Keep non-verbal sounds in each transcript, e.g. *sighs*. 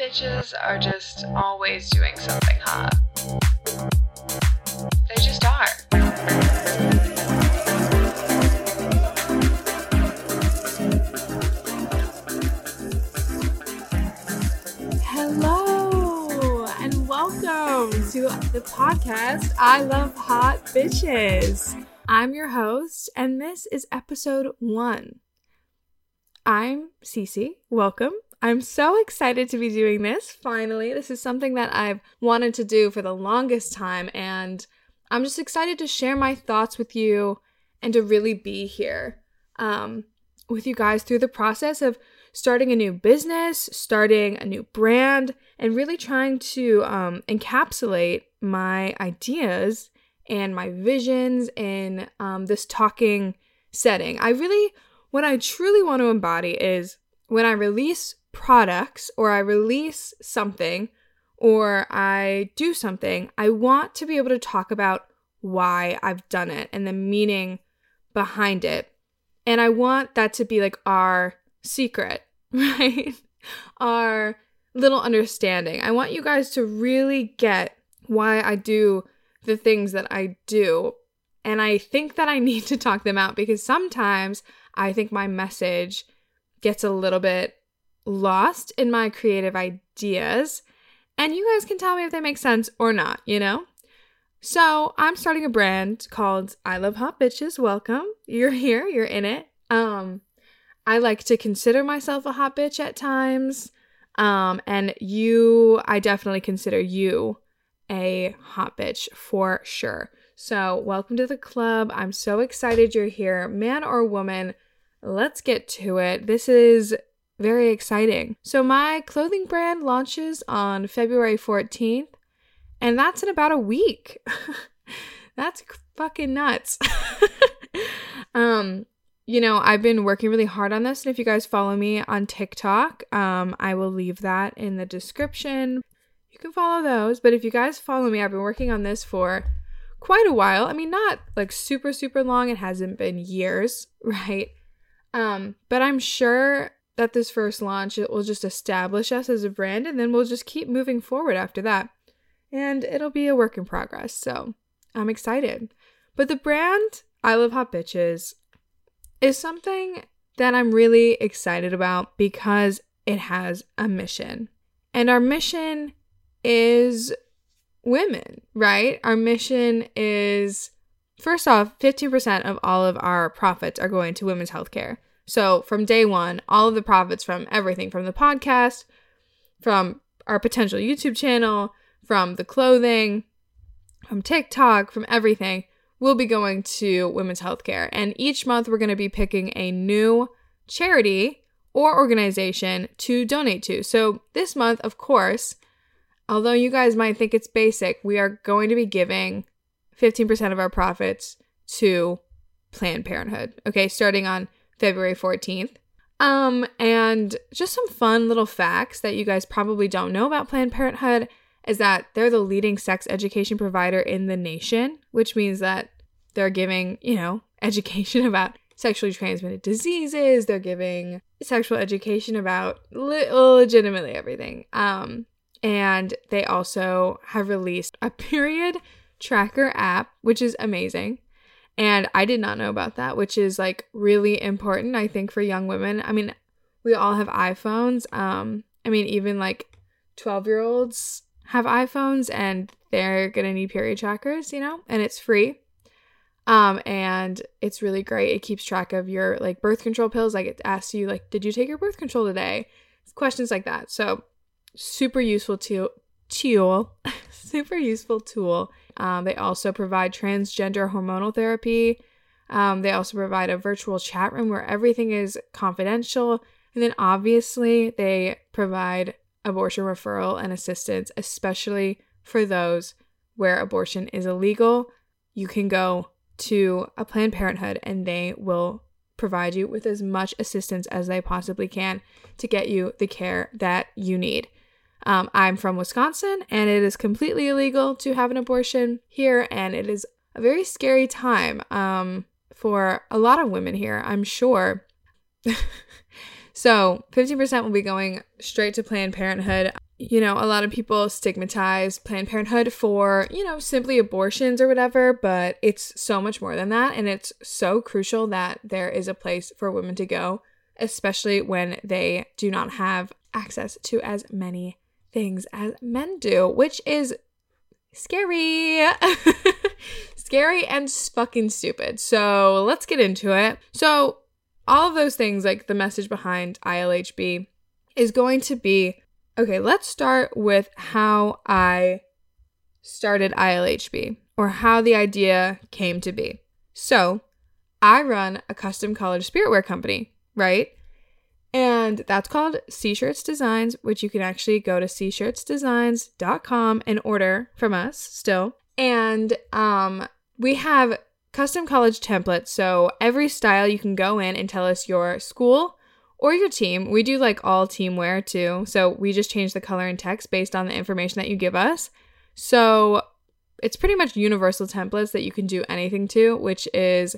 bitches are just always doing something hot. They just are. Hello and welcome to the podcast I Love Hot Bitches. I'm your host, and this is episode one. I'm Cece. Welcome. I'm so excited to be doing this. Finally, this is something that I've wanted to do for the longest time, and I'm just excited to share my thoughts with you and to really be here um, with you guys through the process of starting a new business, starting a new brand, and really trying to um, encapsulate my ideas and my visions in um, this talking setting. I really, what I truly want to embody is when I release products or I release something or I do something, I want to be able to talk about why I've done it and the meaning behind it. And I want that to be like our secret, *laughs* right? Our little understanding. I want you guys to really get why I do the things that I do. And I think that I need to talk them out because sometimes I think my message gets a little bit lost in my creative ideas. And you guys can tell me if they make sense or not, you know? So I'm starting a brand called I Love Hot Bitches. Welcome. You're here, you're in it. Um, I like to consider myself a hot bitch at times. Um, and you, I definitely consider you a hot bitch for sure. So, welcome to the club. I'm so excited you're here, man or woman. Let's get to it. This is very exciting. So, my clothing brand launches on February 14th, and that's in about a week. *laughs* that's fucking nuts. *laughs* um, you know, I've been working really hard on this, and if you guys follow me on TikTok, um, I will leave that in the description. You can follow those, but if you guys follow me, I've been working on this for quite a while. I mean, not like super, super long. It hasn't been years, *laughs* right? Um, but I'm sure that this first launch it will just establish us as a brand, and then we'll just keep moving forward after that. And it'll be a work in progress. So I'm excited. But the brand I Love Hot Bitches is something that I'm really excited about because it has a mission. And our mission is women, right? Our mission is first off, 15% of all of our profits are going to women's healthcare. So from day one, all of the profits from everything from the podcast, from our potential YouTube channel, from the clothing, from TikTok, from everything will be going to women's healthcare. And each month we're going to be picking a new charity or organization to donate to. So this month, of course, although you guys might think it's basic, we are going to be giving 15% of our profits to Planned Parenthood. Okay, starting on February 14th. Um, and just some fun little facts that you guys probably don't know about Planned Parenthood is that they're the leading sex education provider in the nation, which means that they're giving, you know, *laughs* education about sexually transmitted diseases, they're giving sexual education about le- legitimately everything. Um, and they also have released a *laughs* period tracker app, which is amazing. And I did not know about that, which is like really important, I think, for young women. I mean, we all have iPhones. Um, I mean, even like 12 year olds have iPhones and they're gonna need period trackers, you know, and it's free. Um, and it's really great. It keeps track of your like birth control pills. Like it asks you, like, did you take your birth control today? Questions like that. So super useful to tool. *laughs* super useful tool. Um, they also provide transgender hormonal therapy. Um, they also provide a virtual chat room where everything is confidential. And then obviously, they provide abortion referral and assistance, especially for those where abortion is illegal. You can go to a Planned Parenthood and they will provide you with as much assistance as they possibly can to get you the care that you need. Um, I'm from Wisconsin and it is completely illegal to have an abortion here, and it is a very scary time um, for a lot of women here, I'm sure. *laughs* so, 15% will be going straight to Planned Parenthood. you know, a lot of people stigmatize Planned Parenthood for, you know, simply abortions or whatever, but it's so much more than that. And it's so crucial that there is a place for women to go, especially when they do not have access to as many things as men do, which is scary. *laughs* scary and fucking stupid. So let's get into it. So, all of those things, like the message behind ILHB, is going to be okay, let's start with how I started ILHB or how the idea came to be. So, I run a custom college spiritwear company, right? And that's called C Shirts Designs, which you can actually go to cshirtsdesigns.com and order from us still. And um, we have custom college templates. So every style you can go in and tell us your school or your team. We do like all team wear too. So we just change the color and text based on the information that you give us. So it's pretty much universal templates that you can do anything to, which is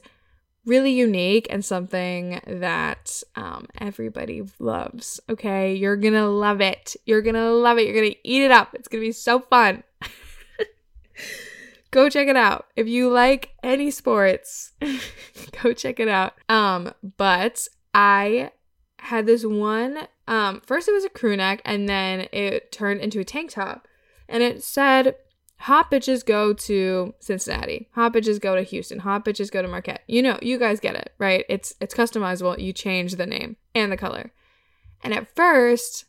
really unique and something that um, everybody loves. Okay, you're gonna love it. You're gonna love it. You're gonna eat it up. It's gonna be so fun. *laughs* go check it out. If you like any sports, *laughs* go check it out. Um, but I had this one um first it was a crew neck and then it turned into a tank top. And it said hot bitches go to Cincinnati. Hot bitches go to Houston. Hot bitches go to Marquette. You know, you guys get it, right? It's it's customizable. You change the name and the color. And at first,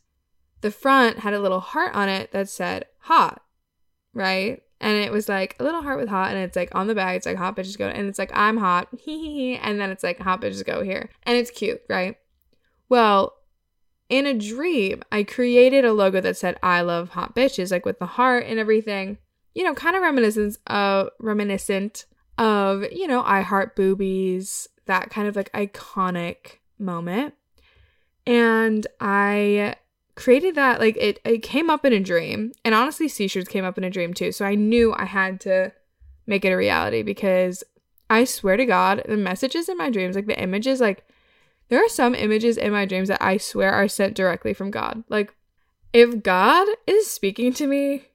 the front had a little heart on it that said hot, right? And it was like a little heart with hot, and it's like on the bag, it's like hot bitches go, and it's like I'm hot, *laughs* and then it's like hot bitches go here, and it's cute, right? Well, in a dream, I created a logo that said I love hot bitches, like with the heart and everything you know, kind of reminiscent of uh, reminiscent of, you know, I heart boobies, that kind of like iconic moment. And I created that like it it came up in a dream. And honestly, seashirts came up in a dream too. So I knew I had to make it a reality because I swear to God, the messages in my dreams, like the images, like there are some images in my dreams that I swear are sent directly from God. Like if God is speaking to me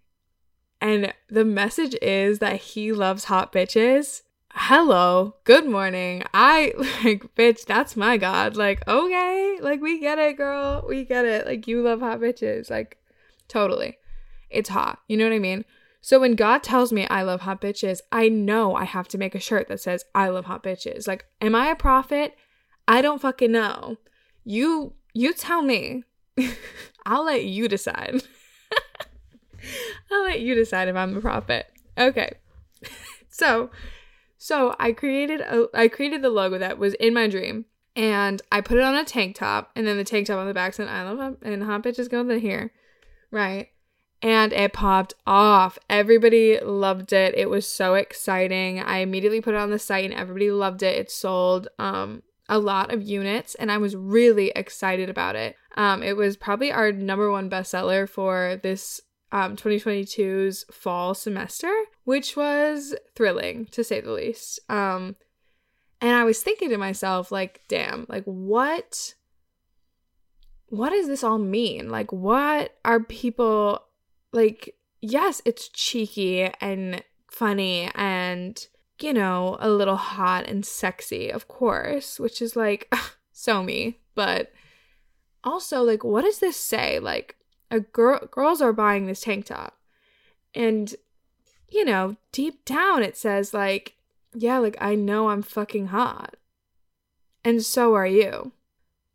and the message is that he loves hot bitches. Hello, good morning. I *laughs* like, bitch, that's my God. Like, okay, like, we get it, girl. We get it. Like, you love hot bitches. Like, totally. It's hot. You know what I mean? So when God tells me I love hot bitches, I know I have to make a shirt that says I love hot bitches. Like, am I a prophet? I don't fucking know. You you tell me. *laughs* I'll let you decide. *laughs* *laughs* I'll let you decide if I'm a prophet. Okay. *laughs* so, so I created a I created the logo that was in my dream and I put it on a tank top and then the tank top on the back said I love hot and hot bitches go to here. Right? And it popped off. Everybody loved it. It was so exciting. I immediately put it on the site and everybody loved it. It sold um a lot of units and I was really excited about it. Um, it was probably our number one bestseller for this um, 2022's fall semester, which was thrilling to say the least. Um, and I was thinking to myself, like, damn, like, what? What does this all mean? Like, what are people like? Yes, it's cheeky and funny and, you know, a little hot and sexy, of course, which is like *laughs* so me. But also, like, what does this say? Like, a girl girls are buying this tank top. And you know deep down it says like yeah like i know i'm fucking hot. And so are you.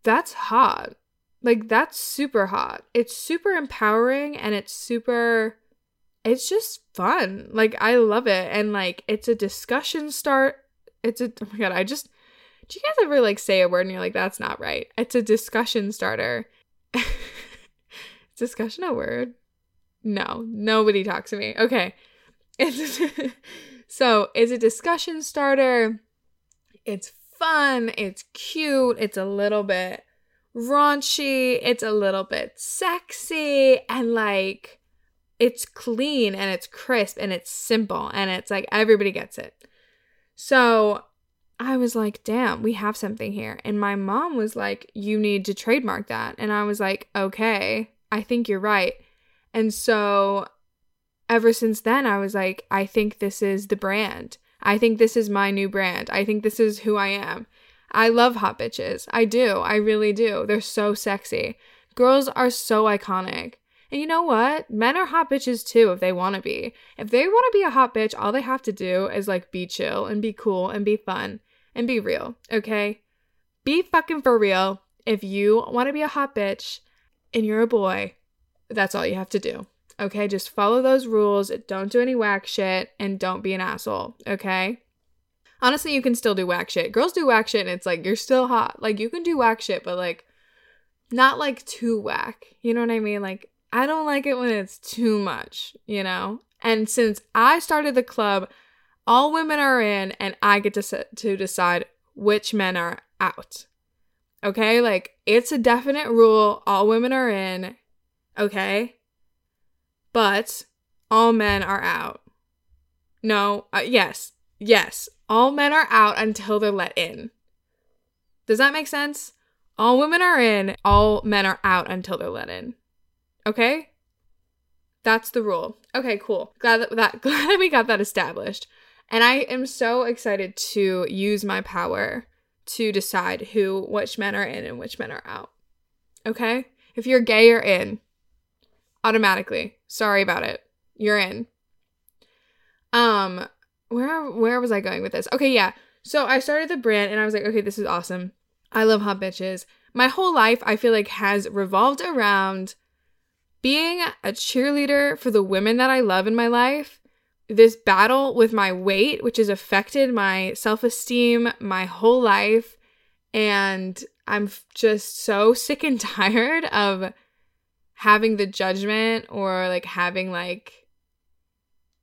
That's hot. Like that's super hot. It's super empowering and it's super it's just fun. Like i love it. And like it's a discussion start. It's a oh my god i just do you guys ever like say a word and you're like that's not right? It's a discussion starter *laughs* discussion a word? No, nobody talks to me. Okay. It's *laughs* so it's a discussion starter. It's fun, it's cute, it's a little bit raunchy, it's a little bit sexy, and like it's clean and it's crisp and it's simple and it's like everybody gets it. So I was like, damn, we have something here. And my mom was like, you need to trademark that. And I was like, okay. I think you're right. And so ever since then, I was like, I think this is the brand. I think this is my new brand. I think this is who I am. I love hot bitches. I do. I really do. They're so sexy. Girls are so iconic. And you know what? Men are hot bitches too if they want to be. If they want to be a hot bitch, all they have to do is like be chill and be cool and be fun and be real, okay? Be fucking for real. If you want to be a hot bitch and you're a boy, that's all you have to do. Okay, just follow those rules. Don't do any whack shit and don't be an asshole. Okay. Honestly, you can still do whack shit. Girls do whack shit and it's like you're still hot. Like you can do whack shit, but like not like too whack. You know what I mean? Like I don't like it when it's too much, you know? And since I started the club, all women are in and I get to to decide which men are out. Okay? Like it's a definite rule. All women are in. Okay? but all men are out. No, uh, yes, yes, all men are out until they're let in. Does that make sense? All women are in, all men are out until they're let in. Okay? That's the rule. Okay, cool. Glad that, that *laughs* glad that we got that established. And I am so excited to use my power to decide who which men are in and which men are out. Okay? If you're gay, you're in automatically. Sorry about it. You're in. Um, where where was I going with this? Okay, yeah. So I started the brand and I was like, okay, this is awesome. I love hot bitches. My whole life I feel like has revolved around being a cheerleader for the women that I love in my life. This battle with my weight, which has affected my self-esteem my whole life, and I'm just so sick and *laughs* tired of having the judgment or like having like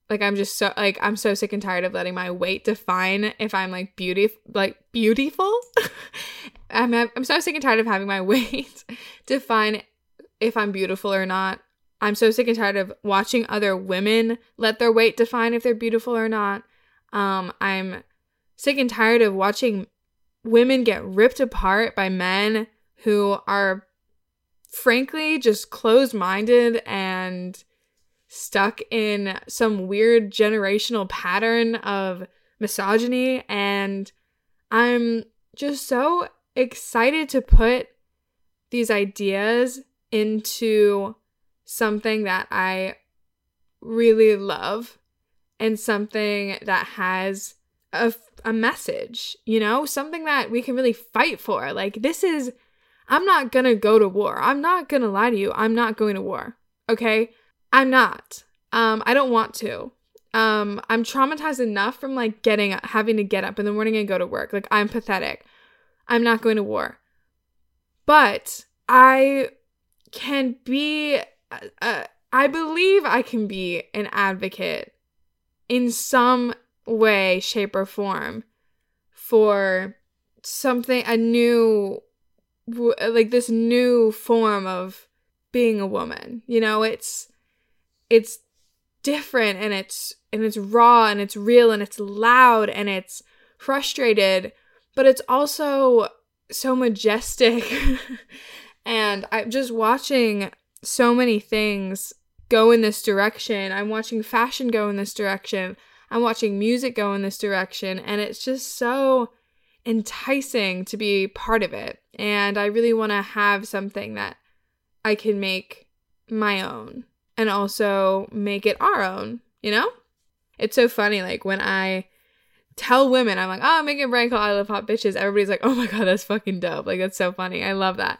like I'm just so like I'm so sick and tired of letting my weight define if I'm like beauty like beautiful. *laughs* I'm I'm so sick and tired of having my *laughs* weight define if I'm beautiful or not. I'm so sick and tired of watching other women let their weight define if they're beautiful or not. Um I'm sick and tired of watching women get ripped apart by men who are frankly just closed minded and stuck in some weird generational pattern of misogyny. And I'm just so excited to put these ideas into something that I really love and something that has a, a message, you know, something that we can really fight for. Like, this is I'm not gonna go to war. I'm not gonna lie to you. I'm not going to war. Okay? I'm not. Um, I don't want to. Um, I'm traumatized enough from like getting having to get up in the morning and go to work. Like I'm pathetic. I'm not going to war. But I can be uh, I believe I can be an advocate in some way, shape, or form for something, a new like this new form of being a woman. You know, it's it's different and it's and it's raw and it's real and it's loud and it's frustrated, but it's also so majestic. *laughs* and I'm just watching so many things go in this direction. I'm watching fashion go in this direction. I'm watching music go in this direction and it's just so enticing to be part of it. And I really want to have something that I can make my own and also make it our own, you know? It's so funny, like when I tell women, I'm like, oh, I'm making a brand called I Love Hot Bitches, everybody's like, oh my god, that's fucking dope. Like, that's so funny. I love that.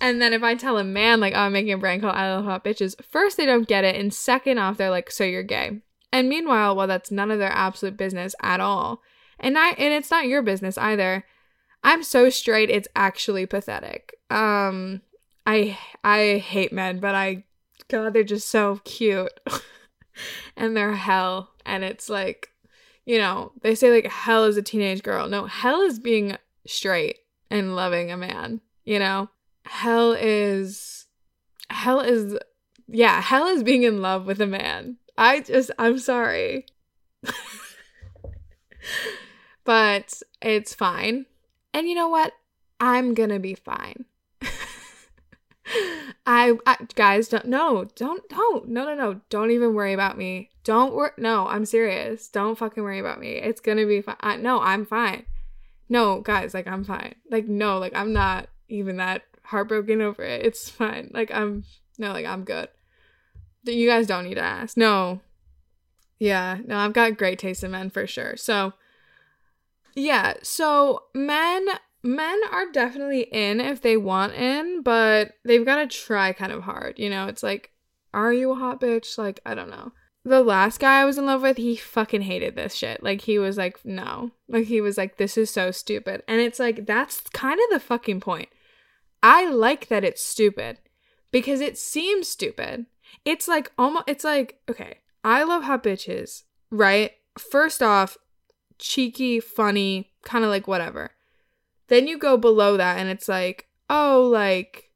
And then if I tell a man, like, oh, I'm making a brand called I Love Hot Bitches, first, they don't get it. And second off, they're like, so you're gay. And meanwhile, well, that's none of their absolute business at all. And I and it's not your business either. I'm so straight, it's actually pathetic. Um I I hate men, but I god, they're just so cute. *laughs* and they're hell and it's like you know, they say like hell is a teenage girl. No, hell is being straight and loving a man, you know? Hell is hell is yeah, hell is being in love with a man. I just I'm sorry. *laughs* but it's fine. And you know what? I'm gonna be fine. *laughs* I, I guys don't no don't don't no no no don't even worry about me don't worry no I'm serious don't fucking worry about me it's gonna be fine no I'm fine no guys like I'm fine like no like I'm not even that heartbroken over it it's fine like I'm no like I'm good you guys don't need to ask no yeah no I've got great taste in men for sure so yeah so men men are definitely in if they want in, but they've got to try kind of hard. You know, it's like, are you a hot bitch? Like, I don't know. The last guy I was in love with, he fucking hated this shit. Like, he was like, no. Like, he was like, this is so stupid. And it's like, that's kind of the fucking point. I like that it's stupid because it seems stupid. It's like almost, it's like, okay, I love hot bitches, right? First off, cheeky, funny, kind of like whatever. Then you go below that and it's like, oh, like,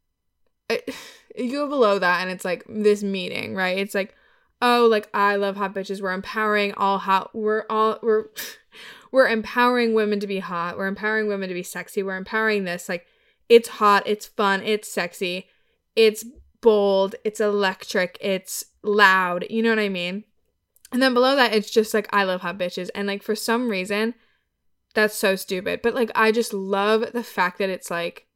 eh, *laughs* you go below that and it's like this meeting, right? It's like, oh, like I love hot bitches. We're empowering all hot. We're all we're *laughs* we're empowering women to be hot. We're empowering women to be sexy. We're empowering this. Like, it's hot. It's fun. It's sexy. It's bold. It's electric. It's loud. You know what I mean? And then below that, it's just like I love hot bitches. And like for some reason, that's so stupid. But like I just love the fact that it's like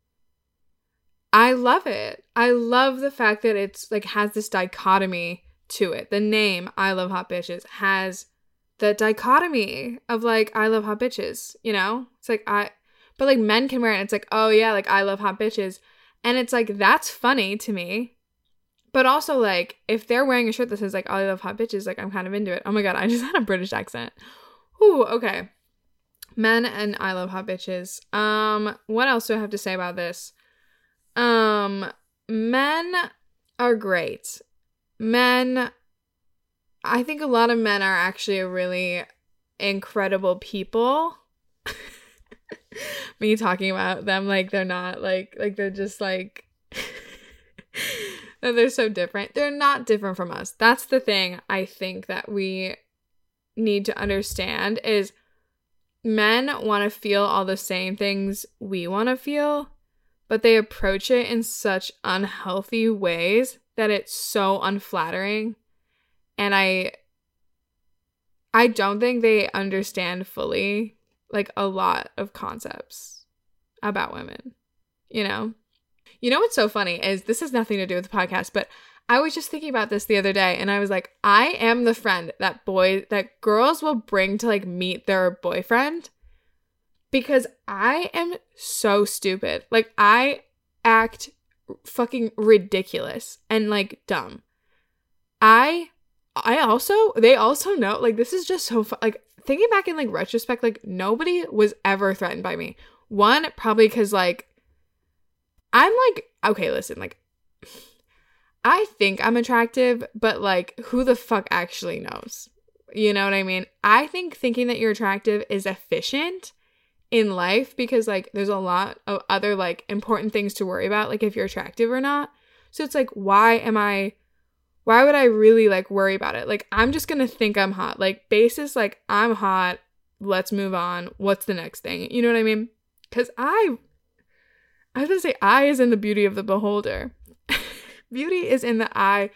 I love it. I love the fact that it's like has this dichotomy to it. The name I love hot bitches has the dichotomy of like I love hot bitches, you know? It's like I but like men can wear it and it's like, "Oh yeah, like I love hot bitches." And it's like that's funny to me. But also like if they're wearing a shirt that says like I love hot bitches, like I'm kind of into it. Oh my god, *laughs* I just had a British accent. Ooh, okay. Men and I love hot bitches. Um, what else do I have to say about this? Um, men are great. Men I think a lot of men are actually really incredible people. *laughs* *laughs* Me talking about them like they're not like like they're just like that *laughs* they're so different. They're not different from us. That's the thing I think that we need to understand is men want to feel all the same things we want to feel, but they approach it in such unhealthy ways that it's so unflattering. And I I don't think they understand fully like a lot of concepts about women, you know? You know what's so funny is this has nothing to do with the podcast, but I was just thinking about this the other day and I was like, I am the friend that boy that girls will bring to like meet their boyfriend because I am so stupid. Like I act fucking ridiculous and like dumb. I I also they also know like this is just so fu- like thinking back in like retrospect like nobody was ever threatened by me. One probably cuz like I'm like okay, listen, like *sighs* I think I'm attractive, but like, who the fuck actually knows? You know what I mean? I think thinking that you're attractive is efficient in life because like there's a lot of other like important things to worry about, like if you're attractive or not. So it's like, why am I why would I really like worry about it? Like I'm just gonna think I'm hot. Like basis, like I'm hot, let's move on. What's the next thing? You know what I mean? Cause I I was gonna say I is in the beauty of the beholder. *laughs* Beauty is in the eye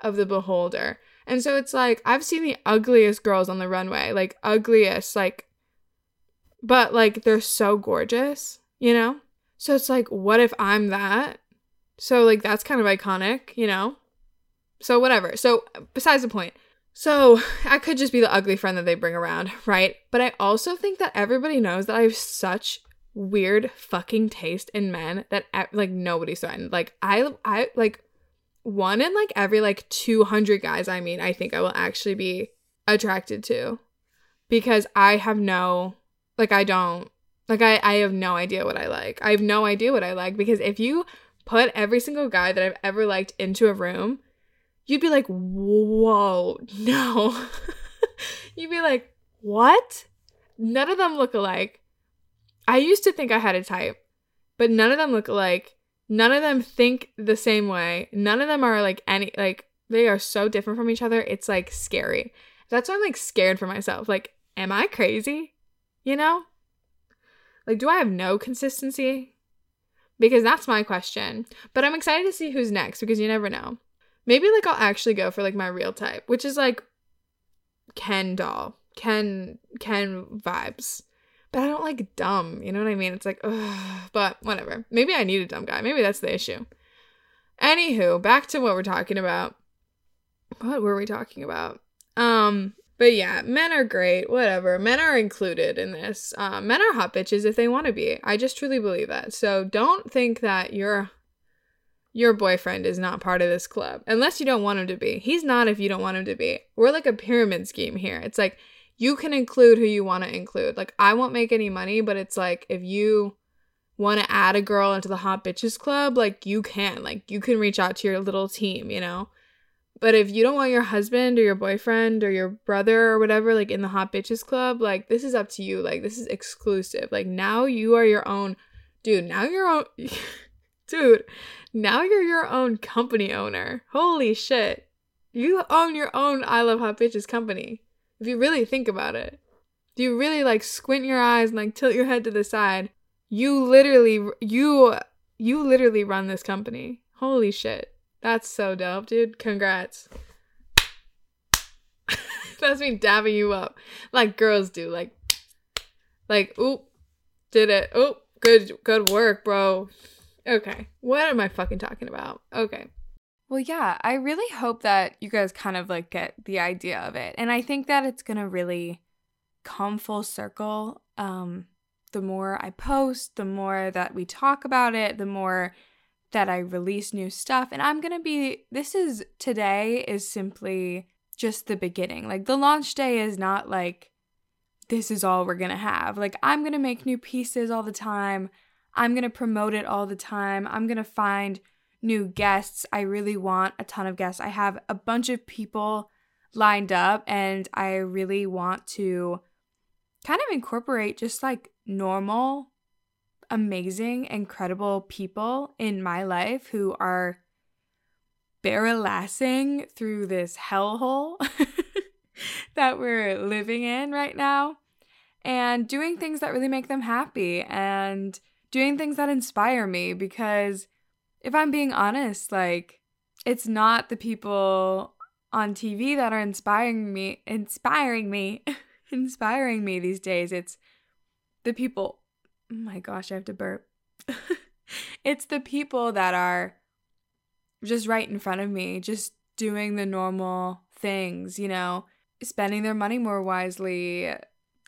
of the beholder. And so it's like I've seen the ugliest girls on the runway, like ugliest, like but like they're so gorgeous, you know? So it's like what if I'm that? So like that's kind of iconic, you know? So whatever. So besides the point. So I could just be the ugly friend that they bring around, *laughs* right? But I also think that everybody knows that I have such weird fucking taste in men that like nobody's threatened. Like I I like one in like every like 200 guys I meet, I think I will actually be attracted to because I have no, like, I don't, like, I, I have no idea what I like. I have no idea what I like because if you put every single guy that I've ever liked into a room, you'd be like, whoa, no. *laughs* you'd be like, what? None of them look alike. I used to think I had a type, but none of them look alike. None of them think the same way. None of them are like any like they are so different from each other. It's like scary. That's why I'm like scared for myself. Like, am I crazy? You know? Like, do I have no consistency? Because that's my question. But I'm excited to see who's next because you never know. Maybe like I'll actually go for like my real type, which is like Ken doll, Ken Ken vibes. But I don't like dumb. You know what I mean? It's like, ugh. But whatever. Maybe I need a dumb guy. Maybe that's the issue. Anywho, back to what we're talking about. What were we talking about? Um, but yeah, men are great. Whatever. Men are included in this. Um, men are hot bitches if they want to be. I just truly believe that. So don't think that your your boyfriend is not part of this club unless you don't want him to be. He's not if you don't want him to be. We're like a pyramid scheme here. It's like you can include who you want to include. Like I won't make any money, but it's like if you want to add a girl into the hot bitches club, like you can. Like you can reach out to your little team, you know? But if you don't want your husband or your boyfriend or your brother or whatever like in the hot bitches club, like this is up to you. Like this is exclusive. Like now you are your own dude, now you're own *laughs* dude, now you're your own company owner. Holy shit. You own your own I Love Hot Bitches company. If you really think about it. If you really like squint your eyes and like tilt your head to the side, you literally you you literally run this company. Holy shit. That's so dope, dude. Congrats. *laughs* That's me dabbing you up. Like girls do. Like like oop. Did it. Oop. Good good work, bro. Okay. What am I fucking talking about? Okay. Well, yeah, I really hope that you guys kind of like get the idea of it. And I think that it's going to really come full circle. Um, the more I post, the more that we talk about it, the more that I release new stuff. And I'm going to be, this is today is simply just the beginning. Like the launch day is not like, this is all we're going to have. Like I'm going to make new pieces all the time. I'm going to promote it all the time. I'm going to find new guests. I really want a ton of guests. I have a bunch of people lined up and I really want to kind of incorporate just like normal, amazing, incredible people in my life who are barrelassing through this hellhole *laughs* that we're living in right now and doing things that really make them happy and doing things that inspire me because if I'm being honest, like it's not the people on TV that are inspiring me, inspiring me, *laughs* inspiring me these days. It's the people. Oh my gosh, I have to burp. *laughs* it's the people that are just right in front of me, just doing the normal things, you know, spending their money more wisely,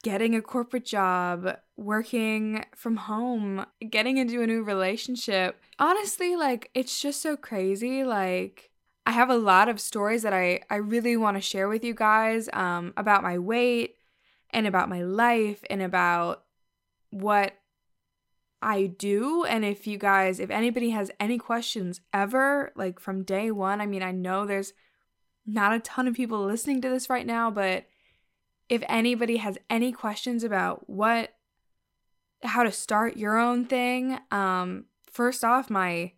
getting a corporate job, working from home, getting into a new relationship. Honestly, like it's just so crazy. Like I have a lot of stories that I I really want to share with you guys um about my weight and about my life and about what I do and if you guys if anybody has any questions ever like from day 1, I mean I know there's not a ton of people listening to this right now, but if anybody has any questions about what how to start your own thing, um first off my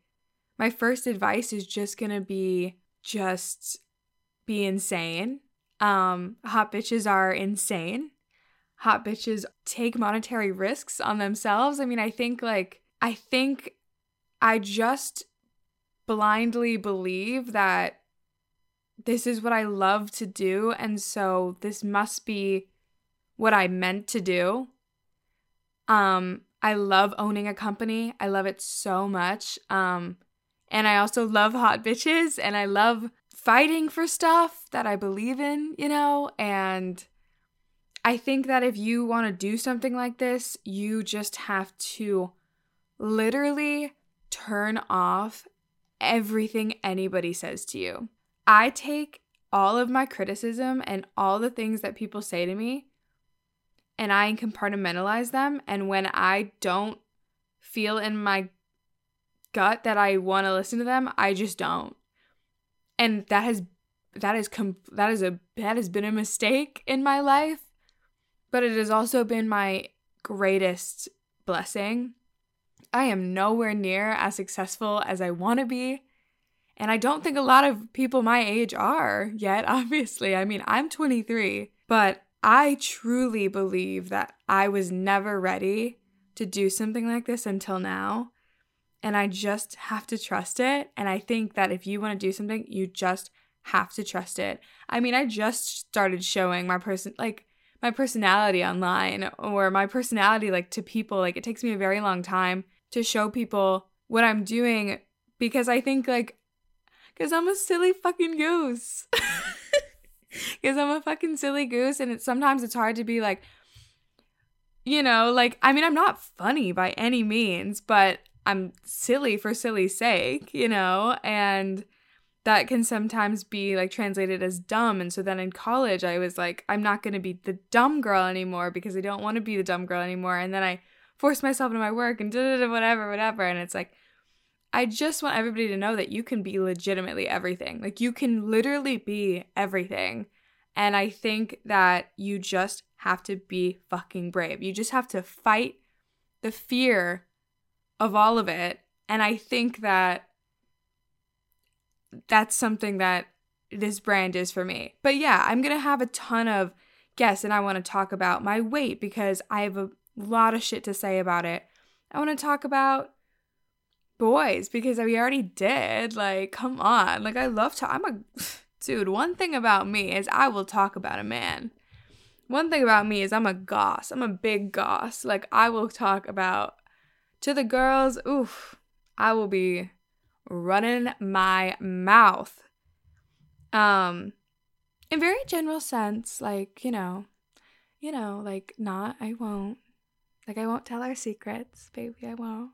my first advice is just to be just be insane. Um hot bitches are insane. Hot bitches take monetary risks on themselves. I mean, I think like I think I just blindly believe that this is what I love to do. And so this must be what I meant to do. Um, I love owning a company. I love it so much. Um, and I also love hot bitches and I love fighting for stuff that I believe in, you know? And I think that if you want to do something like this, you just have to literally turn off everything anybody says to you. I take all of my criticism and all the things that people say to me and I compartmentalize them. And when I don't feel in my gut that I want to listen to them, I just don't. And that has that is com- that is a that has been a mistake in my life, but it has also been my greatest blessing. I am nowhere near as successful as I want to be. And I don't think a lot of people my age are yet, *laughs* obviously. I mean, I'm 23, but I truly believe that I was never ready to do something like this until now. and I just have to trust it. And I think that if you want to do something, you just have to trust it. I mean, I just started showing my person like my personality online or my personality like to people. Like it takes me a very long time to show people what I'm doing because I think like cuz I'm a silly fucking goose. *laughs* *laughs* Cuz I'm a fucking silly goose and it's sometimes it's hard to be like you know, like I mean I'm not funny by any means, but I'm silly for silly's sake, you know, and that can sometimes be like translated as dumb. And so then in college, I was like, I'm not going to be the dumb girl anymore because I don't want to be the dumb girl anymore. And then I forced myself into my work and da whatever, whatever. And it's like, I just want everybody to know that you can be legitimately everything. Like, you can literally be everything. And I think that you just have to be fucking brave. You just have to fight the fear of all of it. And I think that that's something that this brand is for me. But yeah, I'm going to have a ton of guests and I want to talk about my weight because I have a lot of shit to say about it. I want to talk about boys because we already did. Like, come on. Like, I love to. I'm a. Dude, one thing about me is I will talk about a man. One thing about me is I'm a goss. I'm a big goss. Like, I will talk about. To the girls, oof, I will be running my mouth. Um, in very general sense, like, you know, you know, like not I won't. Like I won't tell our secrets, baby, I won't.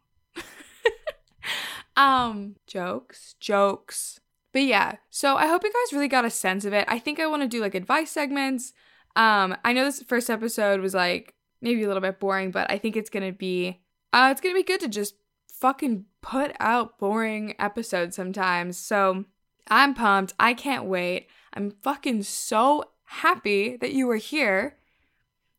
Um, jokes, jokes. But yeah, so I hope you guys really got a sense of it. I think I want to do like advice segments. Um, I know this first episode was like maybe a little bit boring, but I think it's gonna be uh it's gonna be good to just fucking put out boring episodes sometimes. So I'm pumped. I can't wait. I'm fucking so happy that you were here.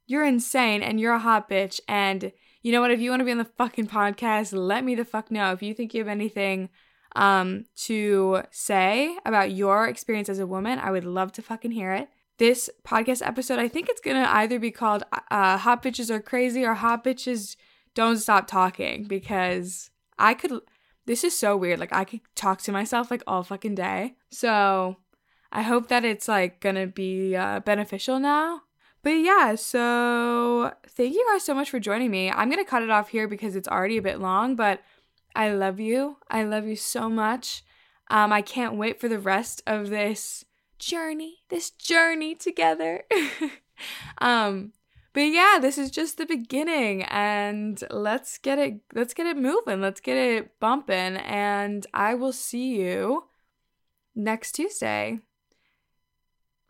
You're insane and you're a hot bitch. And you know what? If you want to be on the fucking podcast, let me the fuck know. If you think you have anything um to say about your experience as a woman, I would love to fucking hear it. This podcast episode, I think it's gonna either be called uh, "Hot Bitches Are Crazy" or "Hot Bitches Don't Stop Talking" because I could this is so weird. Like I could talk to myself like all fucking day. So I hope that it's like gonna be uh, beneficial now. But yeah, so thank you guys so much for joining me. I'm gonna cut it off here because it's already a bit long, but I love you. I love you so much. Um, I can't wait for the rest of this journey, this journey together. *laughs* um, but yeah, this is just the beginning and let's get it let's get it moving. Let's get it bumping and I will see you next Tuesday.